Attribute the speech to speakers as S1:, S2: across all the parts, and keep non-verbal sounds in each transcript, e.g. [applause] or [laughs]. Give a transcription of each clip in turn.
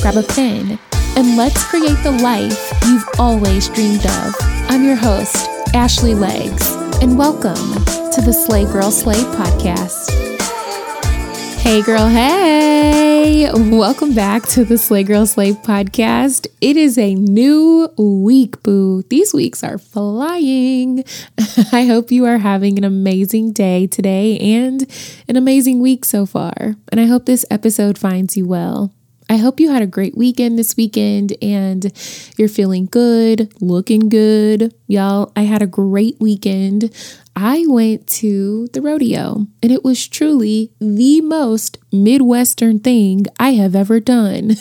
S1: grab a pen, and let's create the life you've always dreamed of. I'm your host, Ashley Legs, and welcome to the Slay Girl Slay podcast. Hey, girl, hey! Welcome back to the Slay Girl Slay podcast. It is a new week, boo. These weeks are flying. [laughs] I hope you are having an amazing day today and an amazing week so far. And I hope this episode finds you well. I hope you had a great weekend this weekend and you're feeling good, looking good. Y'all, I had a great weekend. I went to the rodeo and it was truly the most Midwestern thing I have ever done.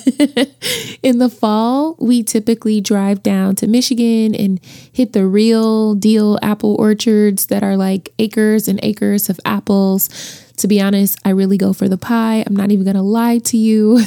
S1: [laughs] In the fall, we typically drive down to Michigan and hit the real deal apple orchards that are like acres and acres of apples to be honest, I really go for the pie. I'm not even going to lie to you.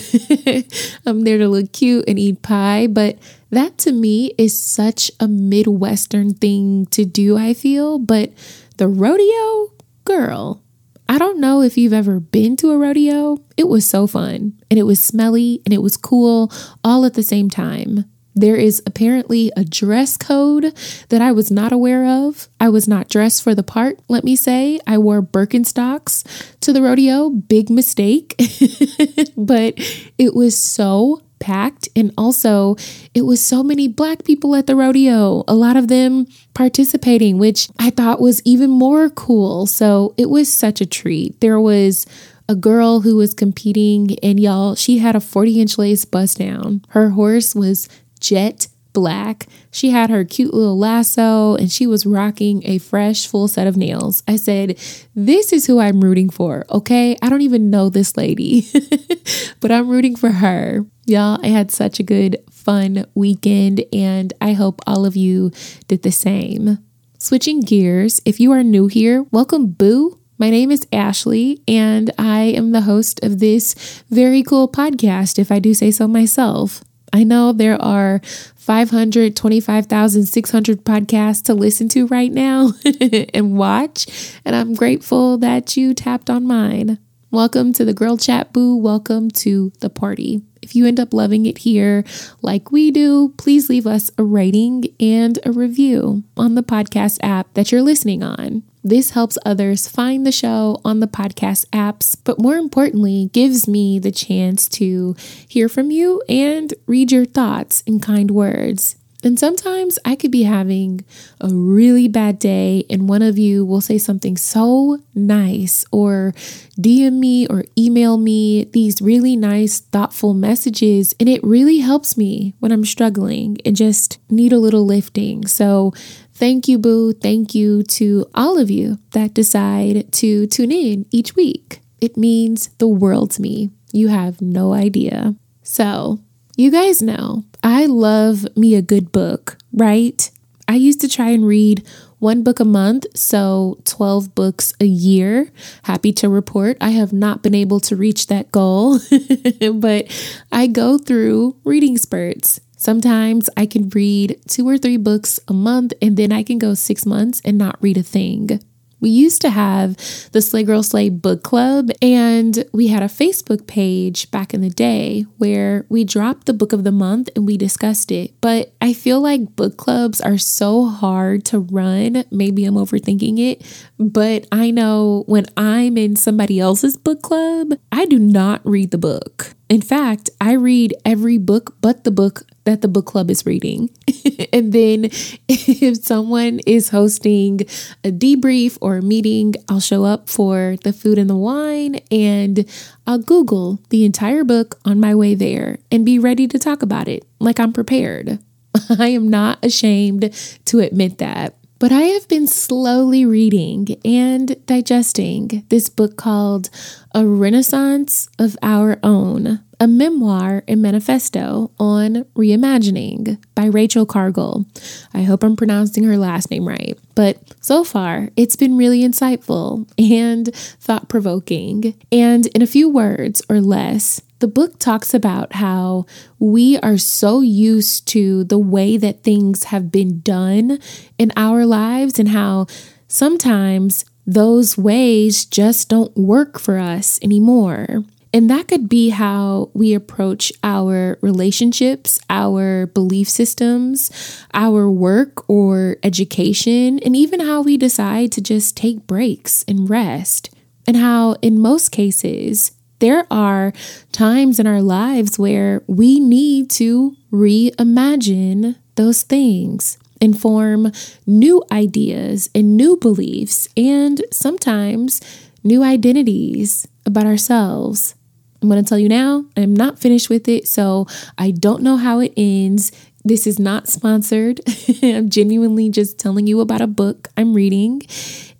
S1: [laughs] I'm there to look cute and eat pie, but that to me is such a Midwestern thing to do, I feel. But the rodeo, girl, I don't know if you've ever been to a rodeo. It was so fun and it was smelly and it was cool all at the same time. There is apparently a dress code that I was not aware of. I was not dressed for the part, let me say. I wore Birkenstocks to the rodeo. Big mistake. [laughs] but it was so packed. And also, it was so many black people at the rodeo, a lot of them participating, which I thought was even more cool. So it was such a treat. There was a girl who was competing, and y'all, she had a 40 inch lace bust down. Her horse was jet black. She had her cute little lasso and she was rocking a fresh full set of nails. I said, This is who I'm rooting for, okay? I don't even know this lady, [laughs] but I'm rooting for her. Y'all, I had such a good, fun weekend, and I hope all of you did the same. Switching gears, if you are new here, welcome, Boo. My name is Ashley, and I am the host of this very cool podcast, if I do say so myself. I know there are 525,600 podcasts to listen to right now [laughs] and watch, and I'm grateful that you tapped on mine. Welcome to the Girl Chat Boo. Welcome to the party. If you end up loving it here like we do, please leave us a rating and a review on the podcast app that you're listening on. This helps others find the show on the podcast apps, but more importantly, gives me the chance to hear from you and read your thoughts in kind words. And sometimes I could be having a really bad day, and one of you will say something so nice, or DM me or email me these really nice, thoughtful messages. And it really helps me when I'm struggling and just need a little lifting. So, thank you, Boo. Thank you to all of you that decide to tune in each week. It means the world to me. You have no idea. So, you guys know I love me a good book, right? I used to try and read one book a month, so 12 books a year. Happy to report I have not been able to reach that goal, [laughs] but I go through reading spurts. Sometimes I can read two or three books a month, and then I can go six months and not read a thing. We used to have the Slay Girl Slay book club, and we had a Facebook page back in the day where we dropped the book of the month and we discussed it. But I feel like book clubs are so hard to run. Maybe I'm overthinking it, but I know when I'm in somebody else's book club, I do not read the book. In fact, I read every book but the book that the book club is reading. [laughs] and then if someone is hosting a debrief or a meeting, I'll show up for the food and the wine and I'll Google the entire book on my way there and be ready to talk about it like I'm prepared. [laughs] I am not ashamed to admit that. But I have been slowly reading and digesting this book called A Renaissance of Our Own, a memoir and manifesto on reimagining by Rachel Cargle. I hope I'm pronouncing her last name right. But so far, it's been really insightful and thought provoking. And in a few words or less, the book talks about how we are so used to the way that things have been done in our lives and how sometimes those ways just don't work for us anymore. And that could be how we approach our relationships, our belief systems, our work or education, and even how we decide to just take breaks and rest. And how, in most cases, there are times in our lives where we need to reimagine those things and form new ideas and new beliefs and sometimes new identities about ourselves. I'm going to tell you now, I'm not finished with it, so I don't know how it ends. This is not sponsored. [laughs] I'm genuinely just telling you about a book I'm reading.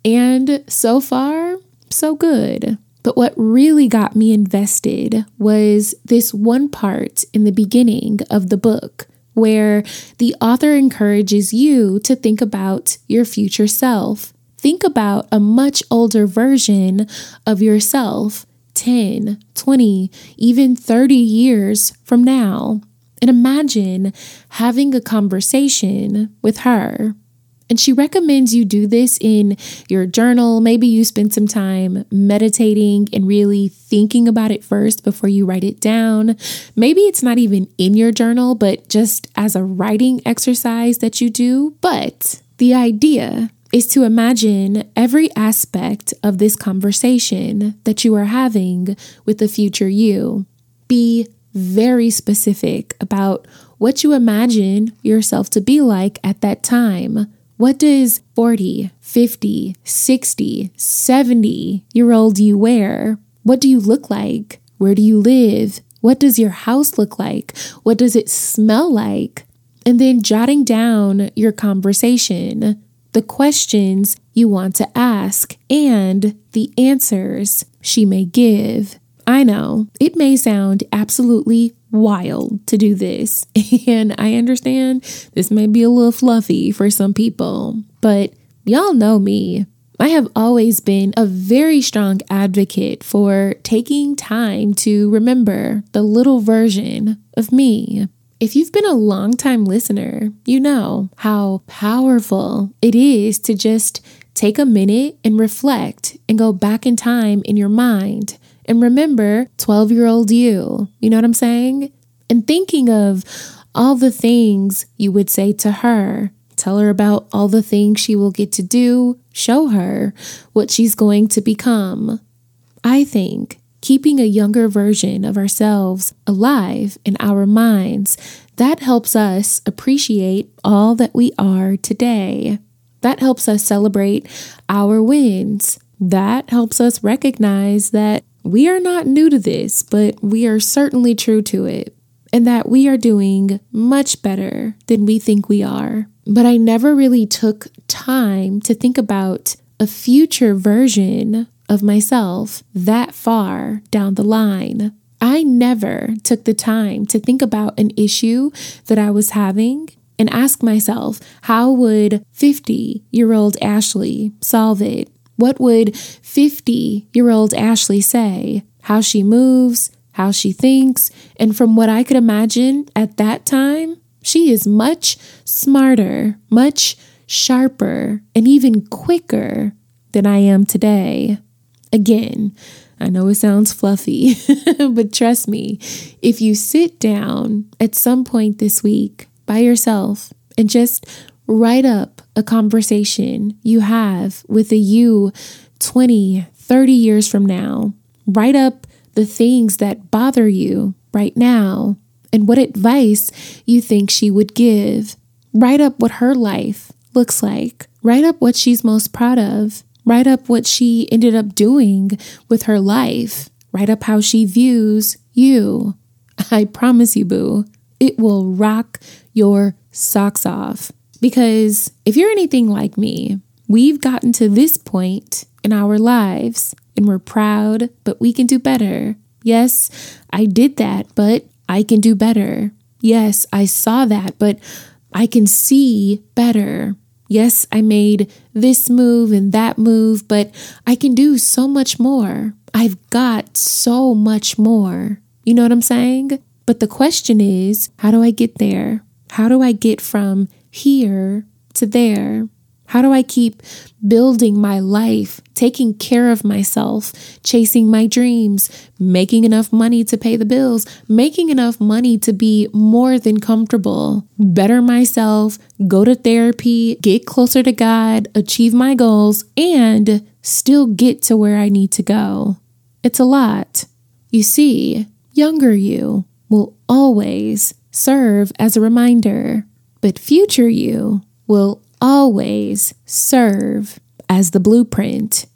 S1: And so far, so good. But what really got me invested was this one part in the beginning of the book where the author encourages you to think about your future self. Think about a much older version of yourself 10, 20, even 30 years from now. And imagine having a conversation with her and she recommends you do this in your journal. Maybe you spend some time meditating and really thinking about it first before you write it down. Maybe it's not even in your journal, but just as a writing exercise that you do. But the idea is to imagine every aspect of this conversation that you are having with the future you. Be very specific about what you imagine yourself to be like at that time. What does 40, 50, 60, 70 year old you wear? What do you look like? Where do you live? What does your house look like? What does it smell like? And then jotting down your conversation, the questions you want to ask, and the answers she may give. I know it may sound absolutely wild to do this. [laughs] And I understand this may be a little fluffy for some people, but y'all know me. I have always been a very strong advocate for taking time to remember the little version of me. If you've been a long time listener, you know how powerful it is to just take a minute and reflect and go back in time in your mind and remember 12 year old you. You know what I'm saying? And thinking of all the things you would say to her. Tell her about all the things she will get to do. Show her what she's going to become. I think keeping a younger version of ourselves alive in our minds, that helps us appreciate all that we are today. That helps us celebrate our wins. That helps us recognize that we are not new to this, but we are certainly true to it, and that we are doing much better than we think we are. But I never really took time to think about a future version of myself that far down the line. I never took the time to think about an issue that I was having and ask myself, how would 50 year old Ashley solve it? What would 50 year old Ashley say? How she moves, how she thinks, and from what I could imagine at that time, she is much smarter, much sharper, and even quicker than I am today. Again, I know it sounds fluffy, [laughs] but trust me, if you sit down at some point this week by yourself and just write up a conversation you have with a you 20, 30 years from now. Write up the things that bother you right now and what advice you think she would give. Write up what her life looks like. Write up what she's most proud of. Write up what she ended up doing with her life. Write up how she views you. I promise you, boo, it will rock your socks off. Because if you're anything like me, we've gotten to this point in our lives and we're proud, but we can do better. Yes, I did that, but I can do better. Yes, I saw that, but I can see better. Yes, I made this move and that move, but I can do so much more. I've got so much more. You know what I'm saying? But the question is, how do I get there? How do I get from here to there? How do I keep building my life, taking care of myself, chasing my dreams, making enough money to pay the bills, making enough money to be more than comfortable, better myself, go to therapy, get closer to God, achieve my goals, and still get to where I need to go? It's a lot. You see, younger you will always serve as a reminder, but future you will always serve as the blueprint.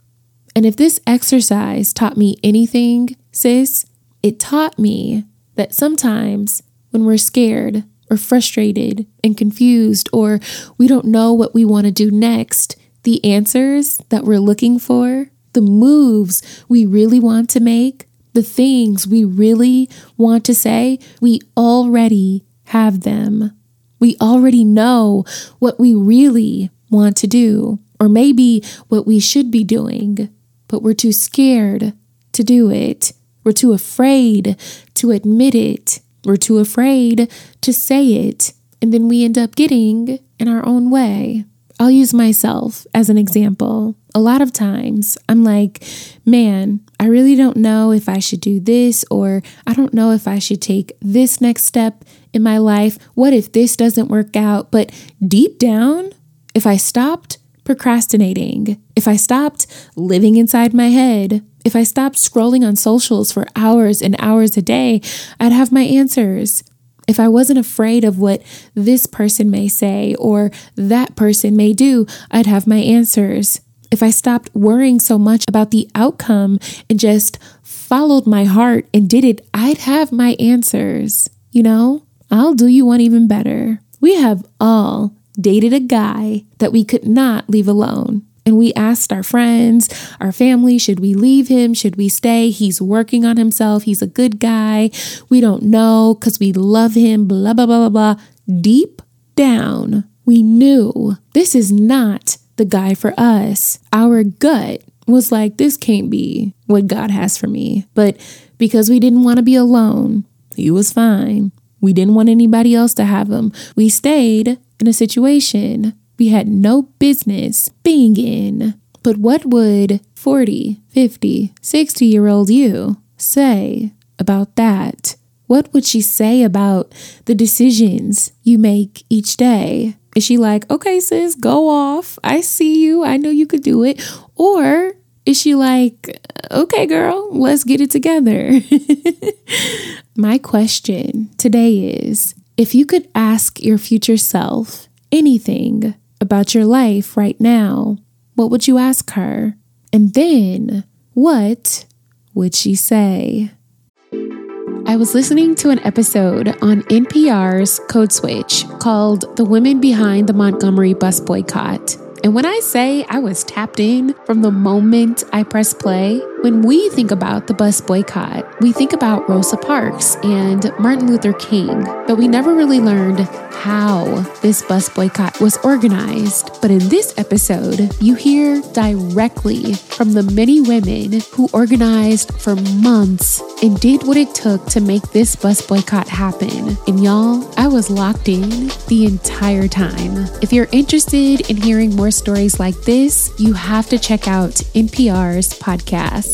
S1: And if this exercise taught me anything, sis, it taught me that sometimes when we're scared or frustrated and confused, or we don't know what we want to do next, the answers that we're looking for, the moves we really want to make, the things we really want to say, we already have them. We already know what we really want to do, or maybe what we should be doing, but we're too scared to do it. We're too afraid to admit it. We're too afraid to say it. And then we end up getting in our own way. I'll use myself as an example. A lot of times I'm like, man, I really don't know if I should do this, or I don't know if I should take this next step in my life? What if this doesn't work out? But deep down, if I stopped procrastinating, if I stopped living inside my head, if I stopped scrolling on socials for hours and hours a day, I'd have my answers. If I wasn't afraid of what this person may say or that person may do, I'd have my answers. If I stopped worrying so much about the outcome and just followed my heart and did it, I'd have my answers. You know? I'll do you one even better. We have all dated a guy that we could not leave alone. And we asked our friends, our family, should we leave him? Should we stay? He's working on himself. He's a good guy. We don't know because we love him, blah, blah, blah, blah, blah. Deep down, we knew this is not the guy for us. Our gut was like, this can't be what God has for me. But because we didn't want to be alone, he was fine. We didn't want anybody else to have them. We stayed in a situation we had no business being in. But what would 40, 50, 60 year old you say about that? What would she say about the decisions you make each day? Is she like, okay, sis, go off. I see you. I know you could do it. Or is she like, okay, girl, let's get it together? [laughs] My question today is if you could ask your future self anything about your life right now, what would you ask her? And then what would she say? I was listening to an episode on NPR's Code Switch called The Women Behind the Montgomery Bus Boycott. And when I say I was tapped in from the moment I pressed play, when we think about the bus boycott, we think about Rosa Parks and Martin Luther King, but we never really learned how this bus boycott was organized. But in this episode, you hear directly from the many women who organized for months and did what it took to make this bus boycott happen. And y'all, I was locked in the entire time. If you're interested in hearing more stories like this, you have to check out NPR's podcast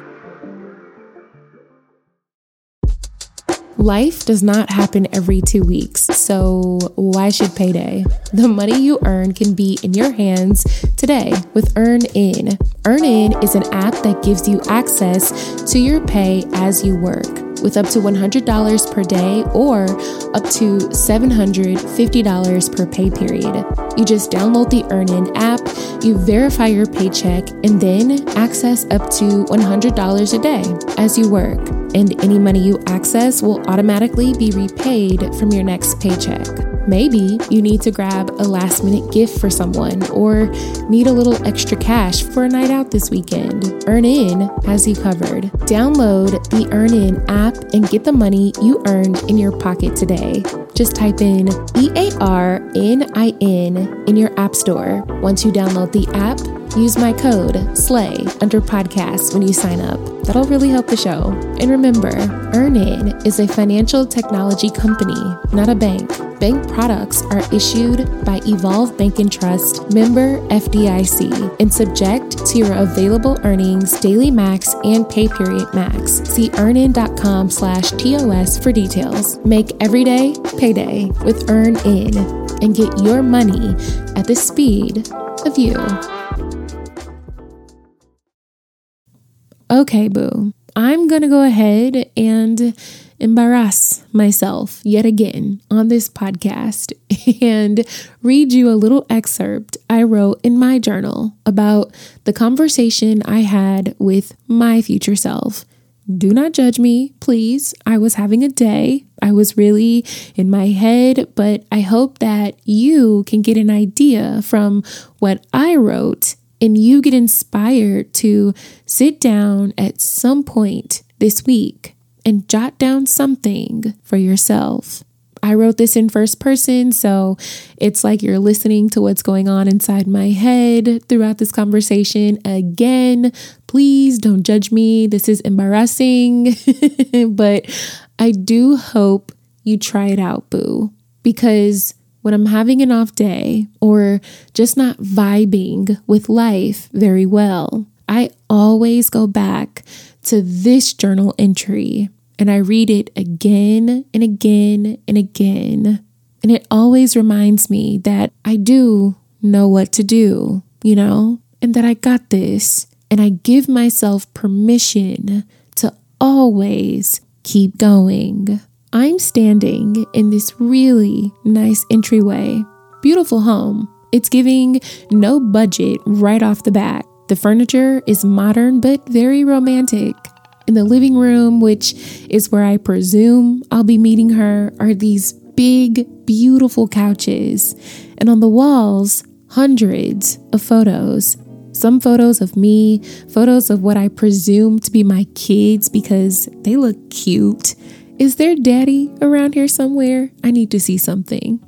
S1: Life does not happen every two weeks. So, why should payday? The money you earn can be in your hands today with EarnIn. EarnIn is an app that gives you access to your pay as you work with up to $100 per day or up to $750 per pay period. You just download the EarnIn app, you verify your paycheck, and then access up to $100 a day as you work. And any money you access will automatically be repaid from your next paycheck. Maybe you need to grab a last minute gift for someone or need a little extra cash for a night out this weekend. EarnIn has you covered. Download the EarnIn app and get the money you earned in your pocket today. Just type in E A R N I N in your app store. Once you download the app, use my code SLAY under podcasts when you sign up. That'll really help the show. And remember, EarnIn is a financial technology company, not a bank. Bank products are issued by Evolve Bank and Trust, member FDIC, and subject to your available earnings, daily max, and pay period max. See earnin.com slash TOS for details. Make every day payday with EarnIn and get your money at the speed of you. Okay, boo. I'm going to go ahead and embarrass myself yet again on this podcast [laughs] and read you a little excerpt I wrote in my journal about the conversation I had with my future self. Do not judge me, please. I was having a day. I was really in my head, but I hope that you can get an idea from what I wrote and you get inspired to sit down at some point this week and jot down something for yourself. I wrote this in first person, so it's like you're listening to what's going on inside my head throughout this conversation. Again, please don't judge me. This is embarrassing, [laughs] but I do hope you try it out, boo, because when I'm having an off day or just not vibing with life very well, I always go back to this journal entry and I read it again and again and again. And it always reminds me that I do know what to do, you know, and that I got this. And I give myself permission to always keep going. I'm standing in this really nice entryway. Beautiful home. It's giving no budget right off the bat. The furniture is modern but very romantic. In the living room, which is where I presume I'll be meeting her, are these big, beautiful couches. And on the walls, hundreds of photos. Some photos of me, photos of what I presume to be my kids because they look cute is there daddy around here somewhere? I need to see something.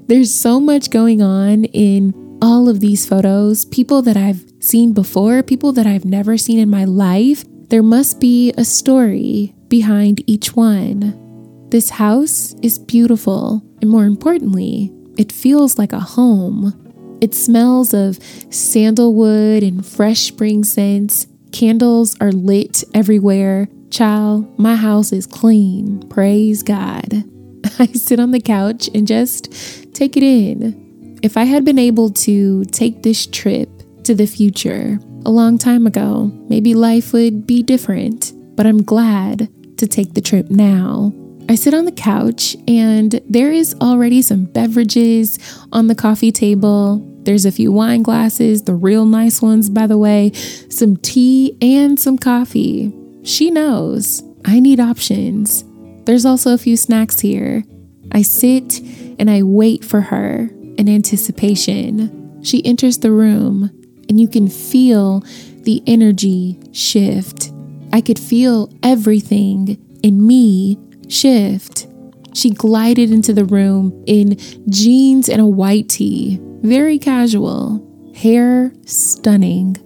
S1: [laughs] There's so much going on in all of these photos, people that I've seen before, people that I've never seen in my life. There must be a story behind each one. This house is beautiful, and more importantly, it feels like a home. It smells of sandalwood and fresh spring scents. Candles are lit everywhere. Child, my house is clean. Praise God. [laughs] I sit on the couch and just take it in. If I had been able to take this trip to the future a long time ago, maybe life would be different, but I'm glad to take the trip now. I sit on the couch and there is already some beverages on the coffee table. There's a few wine glasses, the real nice ones, by the way, some tea, and some coffee. She knows I need options. There's also a few snacks here. I sit and I wait for her in anticipation. She enters the room, and you can feel the energy shift. I could feel everything in me shift. She glided into the room in jeans and a white tee, very casual, hair stunning,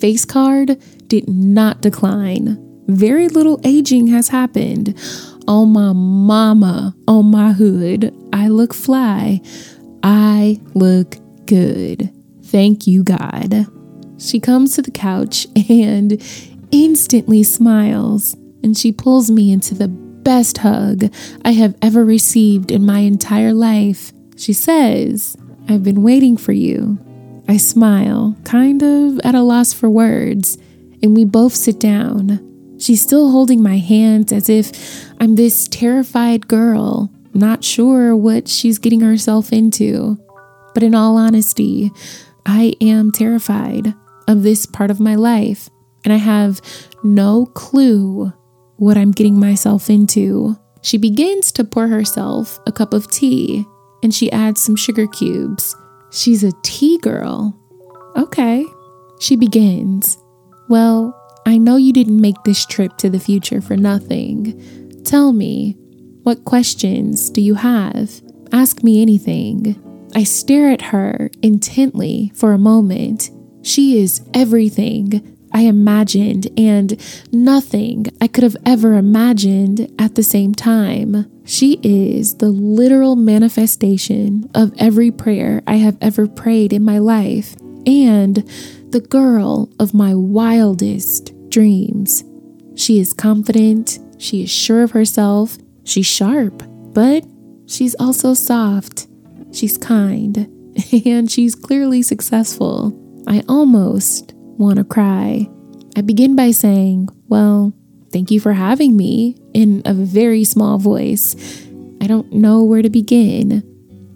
S1: face card did not decline very little aging has happened. On my mama, on my hood, I look fly. I look good. Thank you, God. She comes to the couch and instantly smiles, and she pulls me into the best hug I have ever received in my entire life. She says, I've been waiting for you. I smile, kind of at a loss for words, and we both sit down. She's still holding my hands as if I'm this terrified girl, not sure what she's getting herself into. But in all honesty, I am terrified of this part of my life, and I have no clue what I'm getting myself into. She begins to pour herself a cup of tea and she adds some sugar cubes. She's a tea girl. Okay. She begins. Well, I know you didn't make this trip to the future for nothing. Tell me, what questions do you have? Ask me anything. I stare at her intently for a moment. She is everything I imagined and nothing I could have ever imagined at the same time. She is the literal manifestation of every prayer I have ever prayed in my life and the girl of my wildest dreams. She is confident, she is sure of herself, she's sharp, but she's also soft. She's kind, [laughs] and she's clearly successful. I almost want to cry. I begin by saying, Well, thank you for having me, in a very small voice. I don't know where to begin.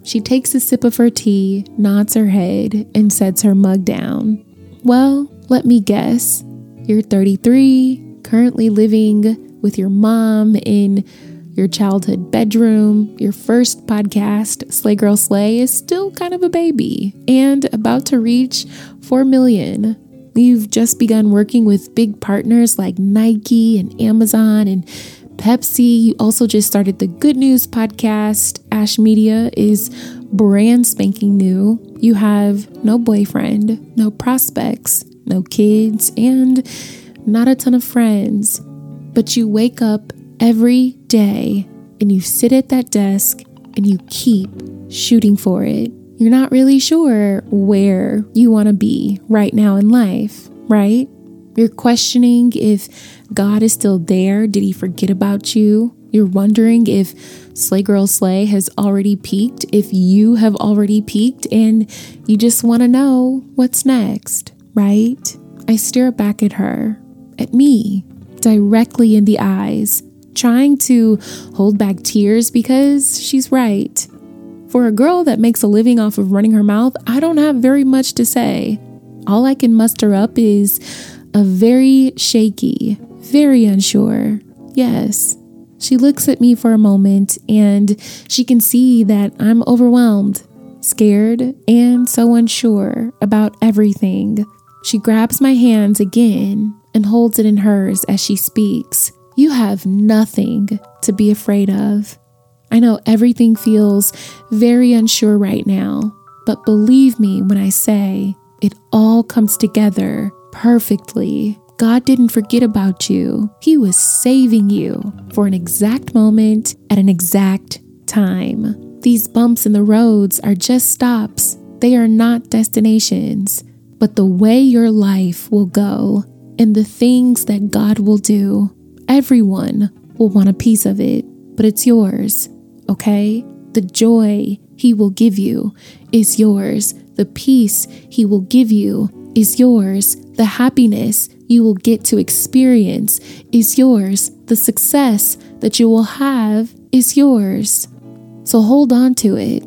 S1: She takes a sip of her tea, nods her head, and sets her mug down. Well, let me guess. You're 33, currently living with your mom in your childhood bedroom, your first podcast, Slay Girl Slay, is still kind of a baby and about to reach 4 million. You've just begun working with big partners like Nike and Amazon and Pepsi. You also just started the Good News podcast. Ash Media is brand spanking new. You have no boyfriend, no prospects, no kids, and not a ton of friends. But you wake up every day and you sit at that desk and you keep shooting for it. You're not really sure where you want to be right now in life, right? You're questioning if God is still there. Did he forget about you? You're wondering if Slay Girl Slay has already peaked, if you have already peaked, and you just want to know what's next, right? I stare back at her, at me, directly in the eyes, trying to hold back tears because she's right. For a girl that makes a living off of running her mouth, I don't have very much to say. All I can muster up is a very shaky, very unsure. Yes. She looks at me for a moment and she can see that I'm overwhelmed, scared, and so unsure about everything. She grabs my hands again and holds it in hers as she speaks. You have nothing to be afraid of. I know everything feels very unsure right now, but believe me when I say it all comes together perfectly. God didn't forget about you. He was saving you for an exact moment at an exact time. These bumps in the roads are just stops, they are not destinations, but the way your life will go and the things that God will do. Everyone will want a piece of it, but it's yours, okay? The joy He will give you is yours. The peace He will give you is yours. The happiness you will get to experience is yours. The success that you will have is yours. So hold on to it.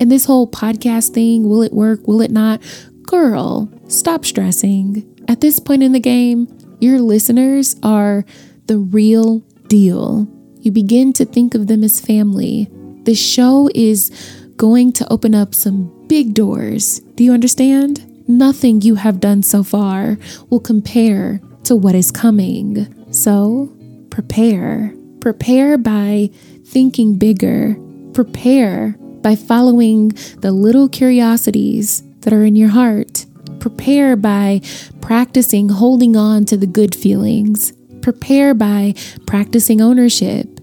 S1: And this whole podcast thing will it work? Will it not? Girl, stop stressing. At this point in the game, your listeners are the real deal. You begin to think of them as family. The show is going to open up some big doors. Do you understand? Nothing you have done so far will compare to what is coming. So prepare. Prepare by thinking bigger. Prepare by following the little curiosities that are in your heart. Prepare by practicing holding on to the good feelings. Prepare by practicing ownership.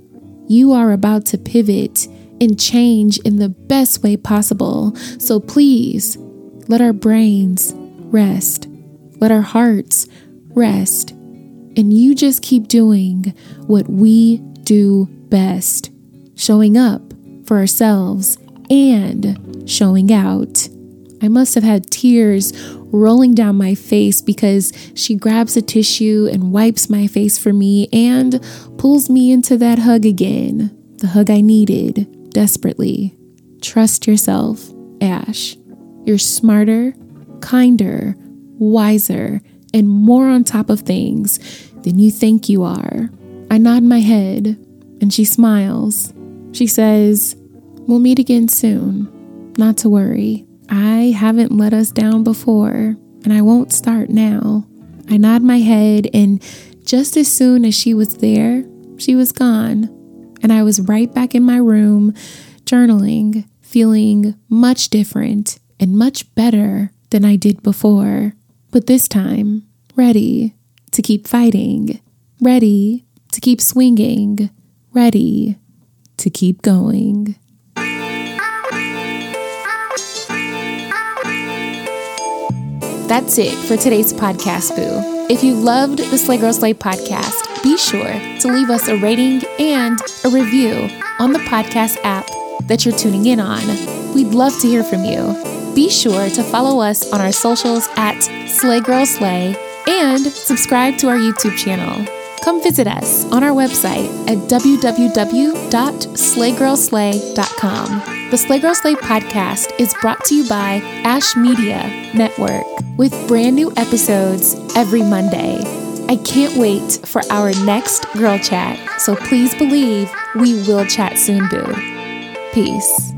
S1: You are about to pivot and change in the best way possible. So please let our brains rest, let our hearts rest, and you just keep doing what we do best, showing up for ourselves and showing out. I must have had tears rolling down my face because she grabs a tissue and wipes my face for me and pulls me into that hug again, the hug I needed desperately. Trust yourself, Ash. You're smarter, kinder, wiser, and more on top of things than you think you are. I nod my head and she smiles. She says, We'll meet again soon. Not to worry. I haven't let us down before, and I won't start now. I nod my head, and just as soon as she was there, she was gone. And I was right back in my room, journaling, feeling much different and much better than I did before. But this time, ready to keep fighting, ready to keep swinging, ready to keep going. That's it for today's podcast, Boo. If you loved the Slay Girl Slay podcast, be sure to leave us a rating and a review on the podcast app that you're tuning in on. We'd love to hear from you. Be sure to follow us on our socials at Slay Girl Slay and subscribe to our YouTube channel. Come visit us on our website at www.slaygirlslay.com. The Slay Girl Slay podcast is brought to you by Ash Media Network with brand new episodes every Monday. I can't wait for our next girl chat, so please believe we will chat soon, boo. Peace.